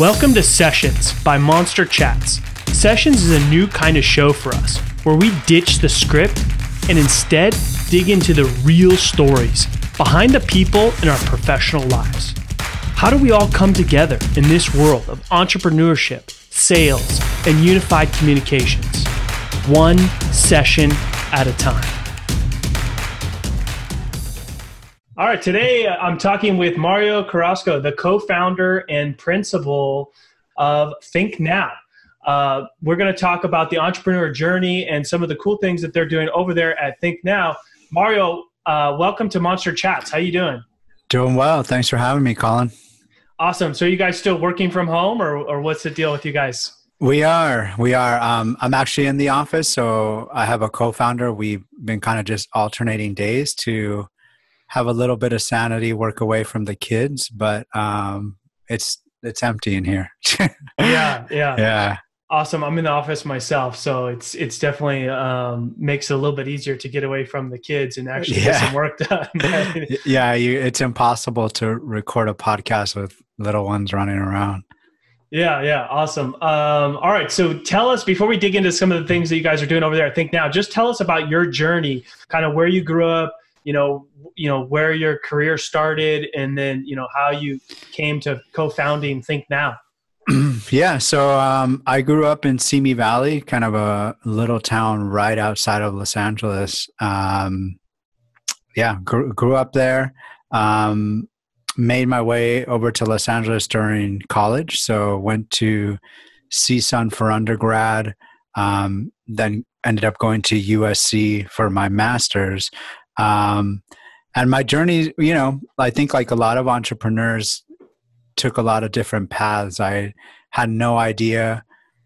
Welcome to Sessions by Monster Chats. Sessions is a new kind of show for us where we ditch the script and instead dig into the real stories behind the people in our professional lives. How do we all come together in this world of entrepreneurship, sales, and unified communications? One session at a time. All right, today uh, I'm talking with Mario Carrasco, the co founder and principal of Think Now. Uh, we're going to talk about the entrepreneur journey and some of the cool things that they're doing over there at Think Now. Mario, uh, welcome to Monster Chats. How you doing? Doing well. Thanks for having me, Colin. Awesome. So, you guys still working from home, or, or what's the deal with you guys? We are. We are. Um, I'm actually in the office, so I have a co-founder. We've been kind of just alternating days to have a little bit of sanity, work away from the kids, but um, it's it's empty in here. yeah, yeah, yeah. Awesome. I'm in the office myself, so it's it's definitely um, makes it a little bit easier to get away from the kids and actually yeah. get some work done. yeah, you, it's impossible to record a podcast with little ones running around. Yeah, yeah, awesome. Um, all right, so tell us before we dig into some of the things that you guys are doing over there. I think now, just tell us about your journey, kind of where you grew up, you know you know where your career started and then you know how you came to co-founding think now. Yeah so um, i grew up in simi valley kind of a little town right outside of los angeles. Um, yeah grew, grew, up there. Um, made my way over to los angeles during college so went to csun for undergrad um, then ended up going to usc for my master's um, and my journey, you know, I think like a lot of entrepreneurs took a lot of different paths. I had no idea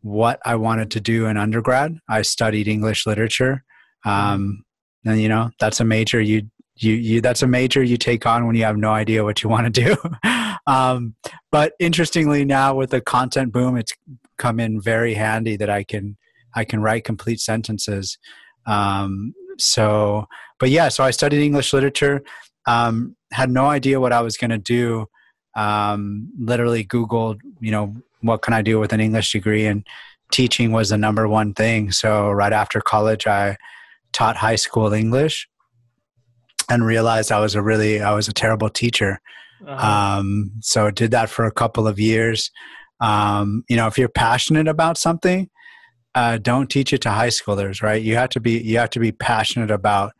what I wanted to do in undergrad. I studied English literature. Um, and you know, that's a major you you you that's a major you take on when you have no idea what you want to do. um, but interestingly now with the content boom, it's come in very handy that I can I can write complete sentences. Um, so but yeah, so I studied English literature. Um, had no idea what I was going to do. Um, literally Googled, you know, what can I do with an English degree? And teaching was the number one thing. So right after college, I taught high school English and realized I was a really, I was a terrible teacher. Uh-huh. Um, so did that for a couple of years. Um, you know, if you're passionate about something, uh, don't teach it to high schoolers, right? You have to be, you have to be passionate about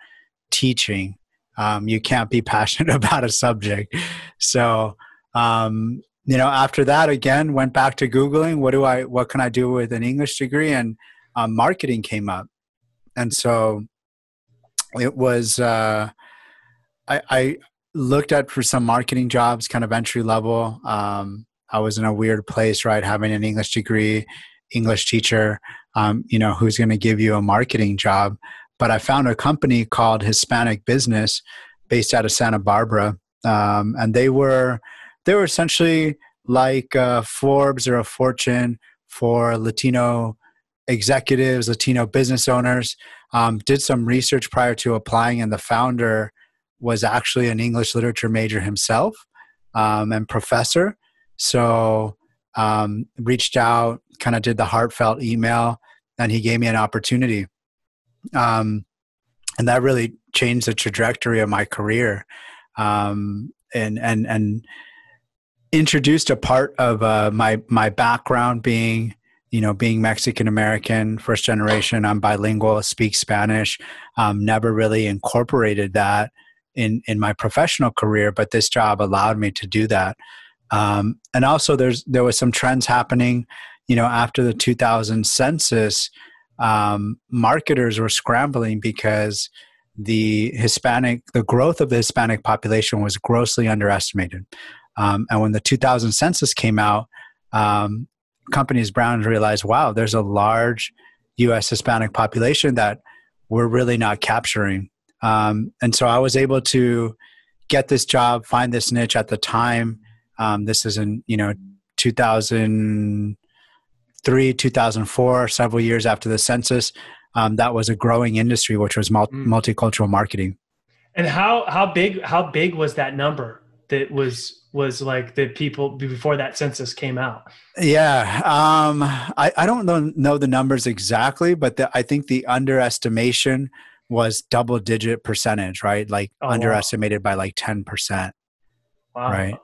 teaching. Um, you can't be passionate about a subject. So, um, you know, after that, again, went back to Googling, what do I, what can I do with an English degree? And um, marketing came up. And so it was, uh, I, I, looked at for some marketing jobs, kind of entry level. Um, I was in a weird place, right? Having an English degree, English teacher, um, you know, who's going to give you a marketing job but I found a company called Hispanic Business based out of Santa Barbara, um, and they were they were essentially like a Forbes or a Fortune for Latino executives, Latino business owners. Um, did some research prior to applying, and the founder was actually an English literature major himself um, and professor. So um, reached out, kind of did the heartfelt email, and he gave me an opportunity. Um, and that really changed the trajectory of my career. Um, and and and introduced a part of uh, my my background being you know being mexican american first generation. I'm bilingual speak spanish. Um, never really incorporated that in in my professional career but this job allowed me to do that um, and also there's there was some trends happening you know after the 2000 census um, marketers were scrambling because the Hispanic, the growth of the Hispanic population was grossly underestimated. Um, and when the 2000 census came out, um, companies Brown realized, wow, there's a large U.S. Hispanic population that we're really not capturing. Um, and so I was able to get this job, find this niche at the time. Um, this is in you know 2003, 2004, several years after the census, um, that was a growing industry, which was multi- mm. multicultural marketing. And how how big how big was that number that was was like the people before that census came out? Yeah, um, I, I don't know, know the numbers exactly, but the, I think the underestimation was double digit percentage, right? Like oh, underestimated wow. by like 10%. Wow. Right.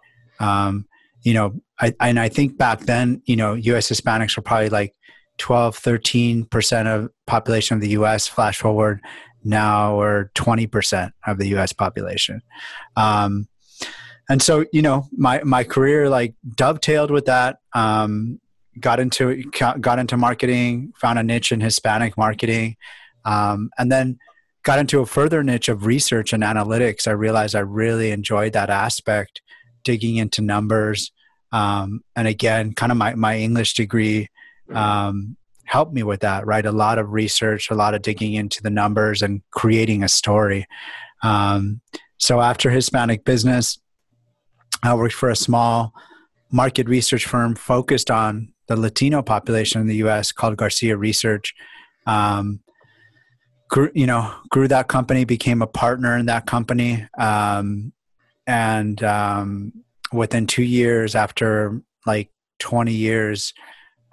Um, you know, I, and I think back then, you know, US Hispanics were probably like 12, 13% of population of the US. Flash forward now we're 20% of the US population. Um, and so, you know, my, my career like dovetailed with that. Um, got into, got into marketing, found a niche in Hispanic marketing. Um, and then got into a further niche of research and analytics. I realized I really enjoyed that aspect, digging into numbers. Um, and again, kind of my, my English degree um, helped me with that, right? A lot of research, a lot of digging into the numbers and creating a story. Um, so after Hispanic business, I worked for a small market research firm focused on the Latino population in the U.S. called Garcia Research. Um, grew, you know, grew that company, became a partner in that company, um, and um, within two years, after like 20 years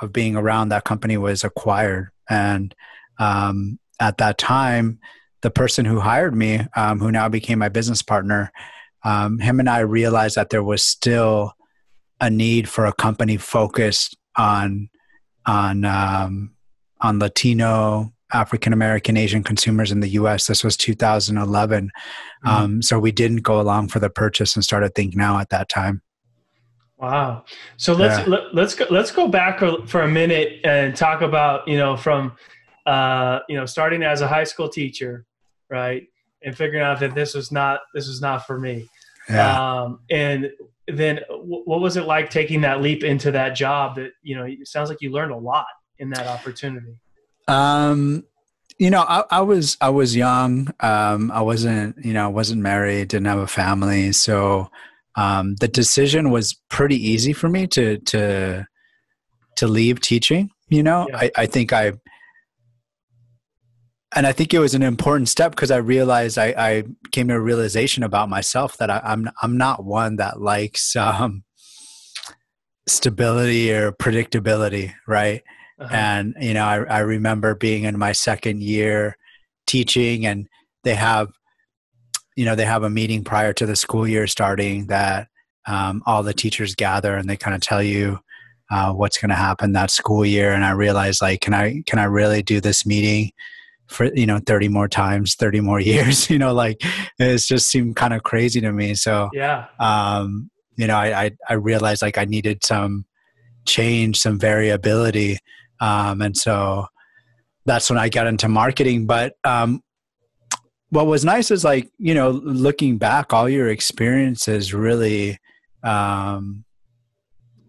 of being around, that company was acquired. And um, at that time, the person who hired me, um, who now became my business partner, um, him and I realized that there was still a need for a company focused on on um, on Latino, African American, Asian consumers in the U.S. This was 2011, mm-hmm. um, so we didn't go along for the purchase and started Think Now at that time. Wow. So let's yeah. let, us let us go let's go back for a minute and talk about you know from uh, you know starting as a high school teacher, right, and figuring out that this was not this was not for me. Yeah. Um, and then w- what was it like taking that leap into that job? That you know it sounds like you learned a lot in that opportunity. Um, you know, I, I was I was young. Um, I wasn't you know I wasn't married, didn't have a family, so um, the decision was pretty easy for me to to to leave teaching. You know, yeah. I, I think I and I think it was an important step because I realized I, I, came to a realization about myself that I, am I'm, I'm not one that likes um, stability or predictability, right? Uh-huh. And you know, I, I remember being in my second year teaching, and they have you know they have a meeting prior to the school year starting that um, all the teachers gather and they kind of tell you uh, what's going to happen that school year. And i realized like can i can i really do this meeting for you know 30 more times 30 more years? You know like it's just seemed kind of crazy to me. So yeah. um you know i i, I realized like i needed some change some variability um and so that's when i got into marketing. But um what was nice is like you know looking back all your experiences really um,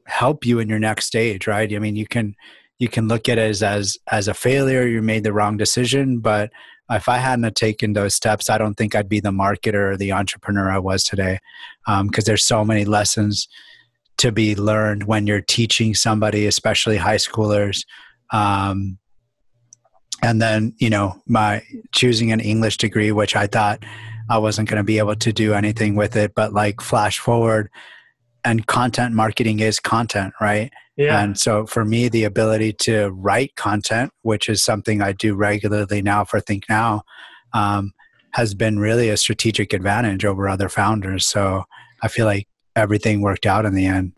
help you in your next stage right? I mean you can you can look at it as as, as a failure. You made the wrong decision. But if i hadn't taken those steps i don't think i'd be the marketer or the entrepreneur i was today because um, there's so many lessons to be learned when you're teaching somebody especially high schoolers. Um, and then you know my choosing an english degree which i thought i wasn't going to be able to do anything with it but like flash forward and content marketing is content right? Yeah. and so for me the ability to write content which is something i do regularly now for think now um, has been really a strategic advantage over other founders. So i feel like everything worked out in the end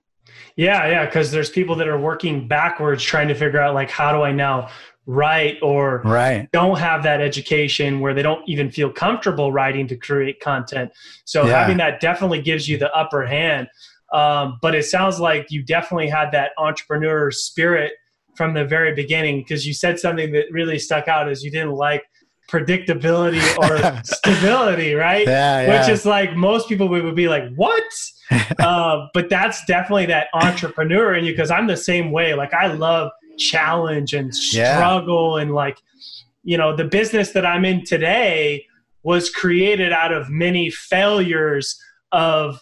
yeah yeah because there's people that are working backwards trying to figure out like how do i now write or right. don't have that education where they don't even feel comfortable writing to create content. So yeah. having that definitely gives you the upper hand. Um, but it sounds like you definitely had that entrepreneur spirit from the very beginning because you said something that really stuck out is you didn't like predictability or stability, right? Yeah, yeah. Which is like most people would be like, what? uh, but that's definitely that entrepreneur in you because I'm the same way. Like I love challenge and struggle yeah. and like you know the business that i'm in today was created out of many failures of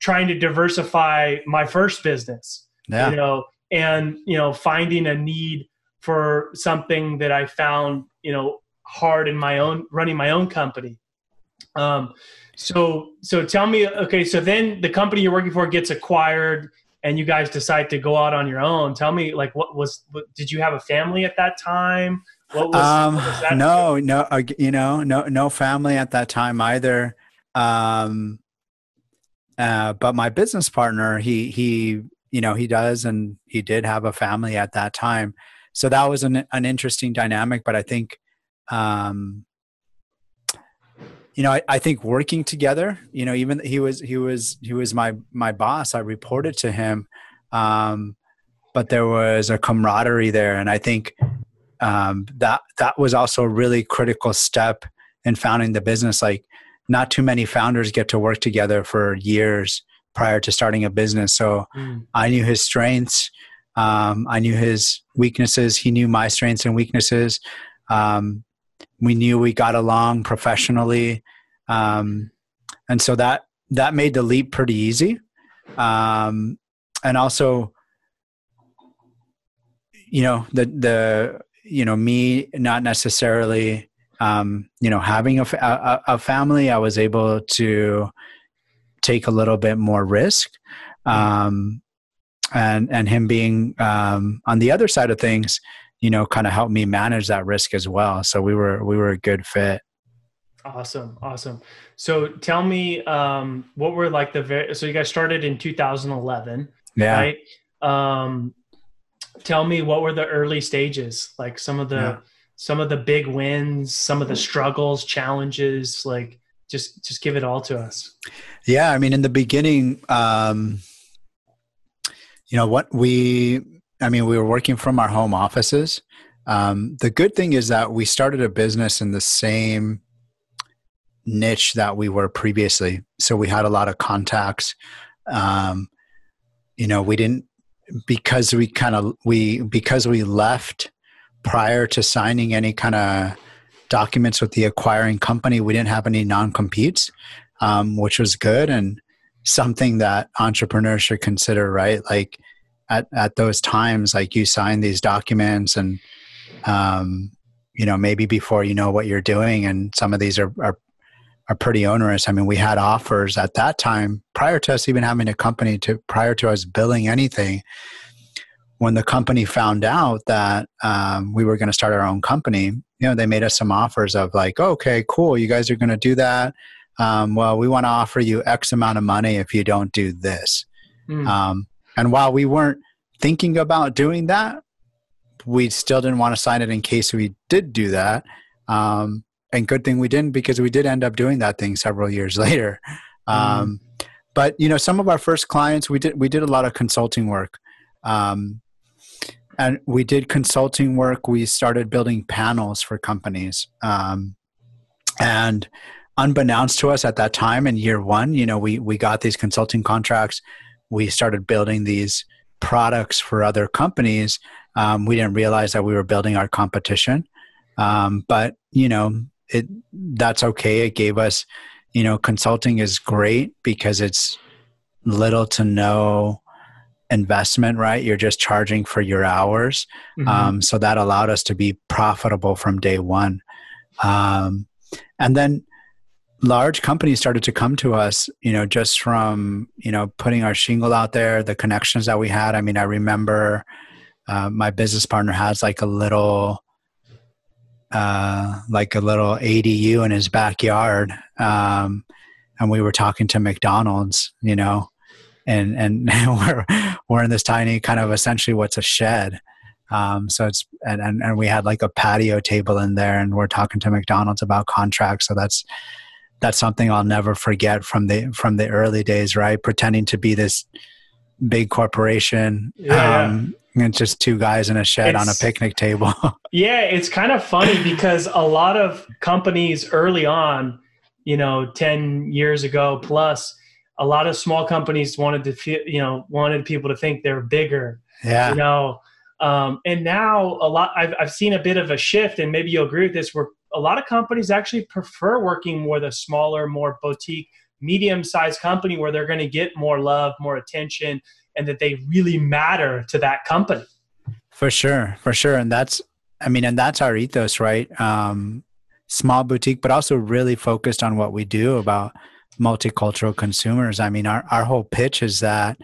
trying to diversify my first business yeah. you know and you know finding a need for something that i found you know hard in my own running my own company Um, so so tell me, okay, so then the company you're working for gets acquired, and you guys decide to go out on your own. Tell me, like, what was? What, did you have a family at that time? What was? Um, what was no, no, uh, you know, no, no family at that time either. Um, uh, but my business partner, he he, you know, he does, and he did have a family at that time. So that was an an interesting dynamic. But I think, um, you know, I, I, think working together, you know, even he was he was he was my my boss. I reported to him, um, but there was a camaraderie there, and I think um, that that was also a really critical step in founding the business. Like, not too many founders get to work together for years prior to starting a business. So mm. I knew his strengths. Um, I knew his weaknesses. He knew my strengths and weaknesses. Um, we knew we got along professionally. Um, and so that that made the leap pretty easy. Um, and also you know the the you know me not necessarily um, you know having a, a, a, family i was able to take a little bit more risk. Um, and and him being um, on the other side of things you know kind of helped me manage that risk as well. So we were we were a good fit. Awesome awesome. So tell me um what were like the very so you guys started in 2011 yeah. right? Um tell me what were the early stages? Like some of the yeah. some of the big wins some of the struggles challenges like just just give it all to us. Yeah i mean in the beginning um you know what we I mean, we were working from our home offices. Um, the good thing is that we started a business in the same niche that we were previously. So we had a lot of contacts. Um, you know, we didn't because we kind of we because we left prior to signing any kind of documents with the acquiring company. We didn't have any non competes, um, which was good and something that entrepreneurs should consider. Right, like at at those times like you sign these documents and um, you know maybe before you know what you're doing and some of these are, are are pretty onerous. I mean we had offers at that time prior to us even having a company to prior to us billing anything when the company found out that um, we were going to start our own company you know they made us some offers of like okay cool you guys are going to do that. Um, well we want to offer you x amount of money if you don't do this. Mm. um, and while we weren't thinking about doing that, we still didn't want to sign it in case we did do that. Um, and good thing we didn't because we did end up doing that thing several years later. Um, mm. But you know, some of our first clients, we did we did a lot of consulting work, um, and we did consulting work. We started building panels for companies, um, and unbeknownst to us at that time in year one, you know, we we got these consulting contracts we started building these products for other companies, um, we didn't realize that we were building our competition. Um, but you know, it that's okay. It gave us, you know, consulting is great because it's little to no investment, right? You're just charging for your hours. Mm-hmm. Um, so that allowed us to be profitable from day one. Um, and then large companies started to come to us you know just from you know putting our shingle out there the connections that we had. I mean i remember uh, my business partner has like a little uh, like a little adu in his backyard um, and we were talking to mcdonald's you know and and we're we're in this tiny kind of essentially what's a shed. Um, so it's and, and and we had like a patio table in there and we're talking to mcdonald's about contracts. So that's that's something I'll never forget from the from the early days, right? Pretending to be this big corporation. Yeah. Um, and just two guys in a shed it's, on a picnic table. yeah, it's kind of funny because a lot of companies early on, you know, 10 years ago plus, a lot of small companies wanted to feel, you know, wanted people to think they're bigger. Yeah. You know, um, and now a lot I've I've seen a bit of a shift, and maybe you'll agree with this, where a lot of companies actually prefer working with a smaller, more boutique, medium sized company where they're going to get more love, more attention, and that they really matter to that company. For sure, for sure. And that's, I mean, and that's our ethos, right? Um, small boutique, but also really focused on what we do about multicultural consumers. I mean, our, our whole pitch is that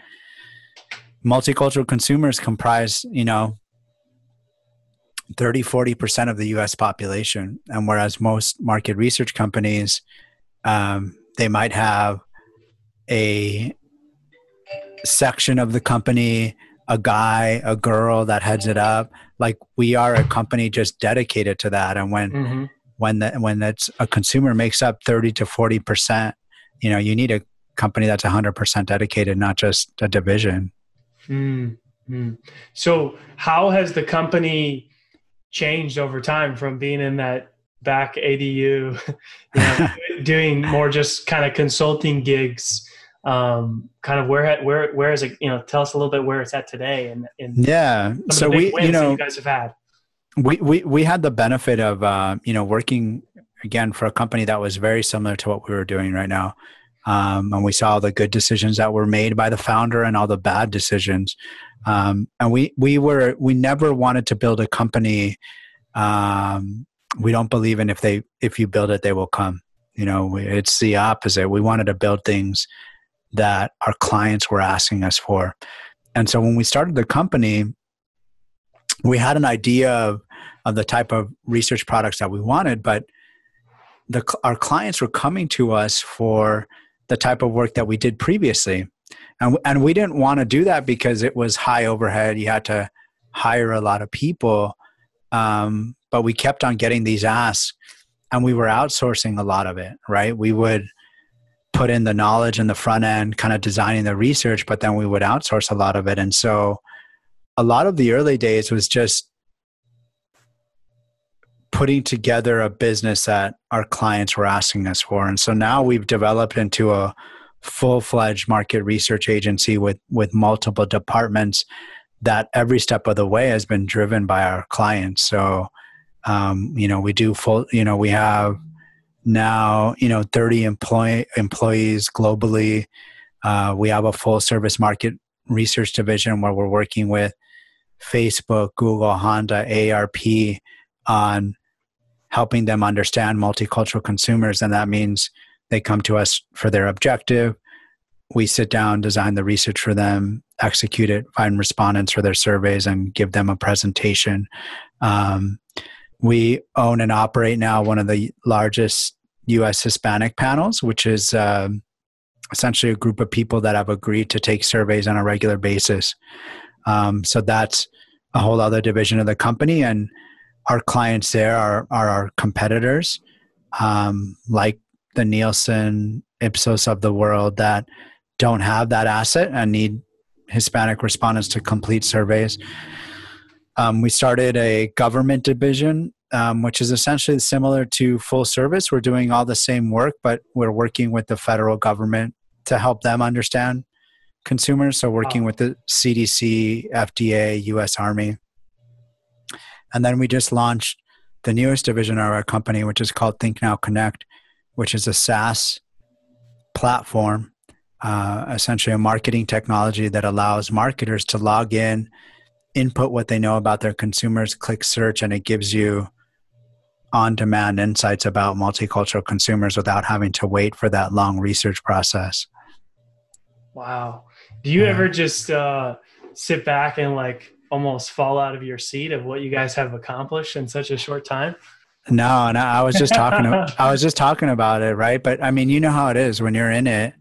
multicultural consumers comprise, you know, 30, 40% of the US population. And whereas most market research companies, um, they might have a section of the company, a guy, a girl that heads it up. Like we are a company just dedicated to that. And when, mm-hmm. when that, when that's a consumer makes up 30 to 40%, you know, you need a company that's 100% dedicated, not just a division. Mm-hmm. So how has the company changed over time from being in that back ADU, you know, doing more just kind of consulting gigs. Um, kind of where where where is it? You know, tell us a little bit where it's at today, and, and yeah. So we, you know, you guys have had. We we we had the benefit of uh, you know working again for a company that was very similar to what we were doing right now. Um, and we saw the good decisions that were made by the founder and all the bad decisions. Um, and we we were we never wanted to build a company. Um, we don't believe in if they if you build it they will come. You know, it's the opposite. We wanted to build things that our clients were asking us for. And so when we started the company, we had an idea of, of the type of research products that we wanted, but the, our clients were coming to us for the type of work that we did previously. And, and we didn't want to do that because it was high overhead. You had to hire a lot of people. Um, but we kept on getting these asks and we were outsourcing a lot of it, right? We would put in the knowledge in the front end, kind of designing the research, but then we would outsource a lot of it. And so a lot of the early days was just putting together a business that our clients were asking us for. And so now we've developed into a full-fledged market research agency with with multiple departments that every step of the way has been driven by our clients. So um, you know, we do full, you know, we have now, you know, 30 employee employees globally. Uh, we have a full service market research division where we're working with Facebook, Google, Honda, AARP on helping them understand multicultural consumers. And that means they come to us for their objective. We sit down, design the research for them, execute it, find respondents for their surveys, and give them a presentation. Um, we own and operate now one of the largest U.S. Hispanic panels, which is um, essentially a group of people that have agreed to take surveys on a regular basis. Um, so that's a whole other division of the company, and our clients there are are our competitors, um, like the Nielsen, Ipsos of the world that don't have that asset and need Hispanic respondents to complete surveys. Um, we started a government division, um, which is essentially similar to full service. We're doing all the same work, but we're working with the federal government to help them understand consumers. So, working wow. with the CDC, FDA, US Army. And then we just launched the newest division of our company, which is called Think Now Connect, which is a SaaS platform, uh, essentially a marketing technology that allows marketers to log in input what they know about their consumers, click search, and it gives you on demand insights about multicultural consumers without having to wait for that long research process. Wow. Do you yeah. ever just uh, sit back and like almost fall out of your seat of what you guys have accomplished in such a short time? No, no, I was just talking I was just talking about it, right? But I mean, you know how it is when you're in it,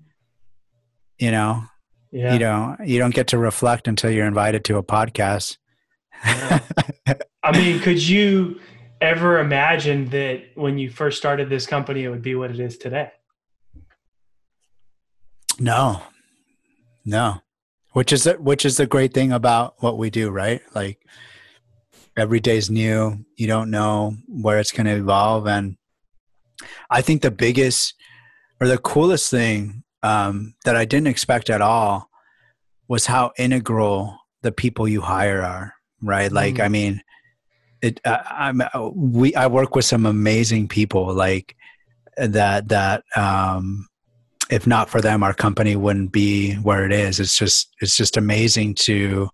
you know, yeah. you know you don't get to reflect until you're invited to a podcast yeah. i mean could you ever imagine that when you first started this company it would be what it is today no no which is the, which is the great thing about what we do right like every day's new you don't know where it's going to evolve and i think the biggest or the coolest thing um, that I didn't expect at all was how integral the people you hire are. Right, like mm. I mean, it. I, I'm we. I work with some amazing people like that. That um, if not for them, our company wouldn't be where it is. It's just it's just amazing to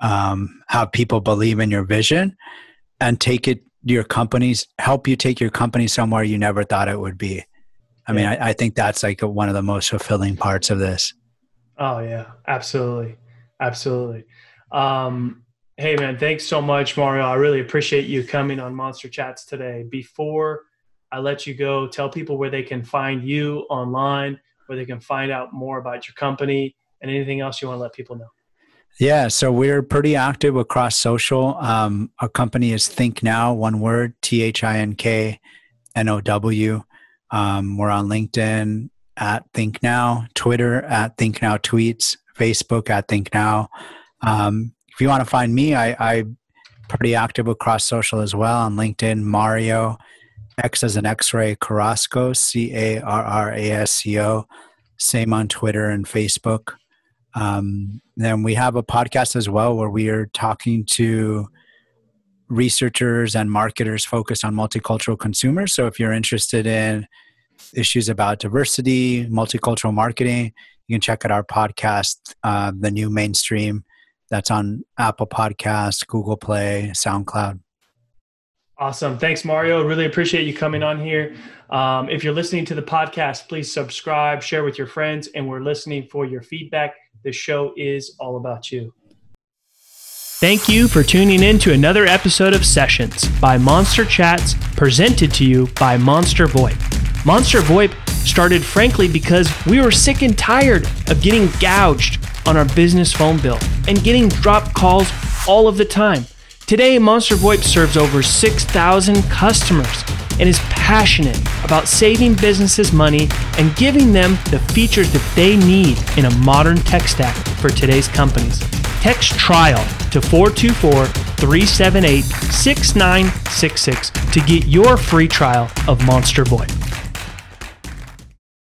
um, have people believe in your vision and take it your companies help you take your company somewhere you never thought it would be. I mean, I, I think that's like one of the most fulfilling parts of this. Oh yeah, absolutely, absolutely. Um, hey man, thanks so much, Mario. I really appreciate you coming on Monster Chats today. Before I let you go, tell people where they can find you online, where they can find out more about your company, and anything else you want to let people know. Yeah, so we're pretty active across social. Um, our company is Think Now, one word, T H I N K N O W. Um, we're on LinkedIn at Think Now, Twitter at Think Now Tweets, Facebook at Think Now. Um, if you want to find me, I, I'm pretty active across social as well on LinkedIn, Mario, X as an X ray, Carrasco, C A R R A S C O. Same on Twitter and Facebook. Um, then we have a podcast as well where we are talking to researchers and marketers focused on multicultural consumers. So if you're interested in issues about diversity, multicultural marketing, you can check out our podcast, uh, The New Mainstream. That's on Apple Podcasts, Google Play, SoundCloud. Awesome. Thanks, Mario. Really appreciate you coming on here. Um, if you're listening to the podcast, please subscribe, share with your friends, and we're listening for your feedback. The show is all about you. Thank you for tuning in to another episode of Sessions by Monster Chats, presented to you by Monster VoIP. Monster VoIP started frankly because we were sick and tired of getting gouged on our business phone bill and getting dropped calls all of the time. Today, Monster VoIP serves over 6,000 customers and is passionate about saving businesses money and giving them the features that they need in a modern tech stack for today's companies. Text trial to 424 378 6966 to get your free trial of Monster VoIP.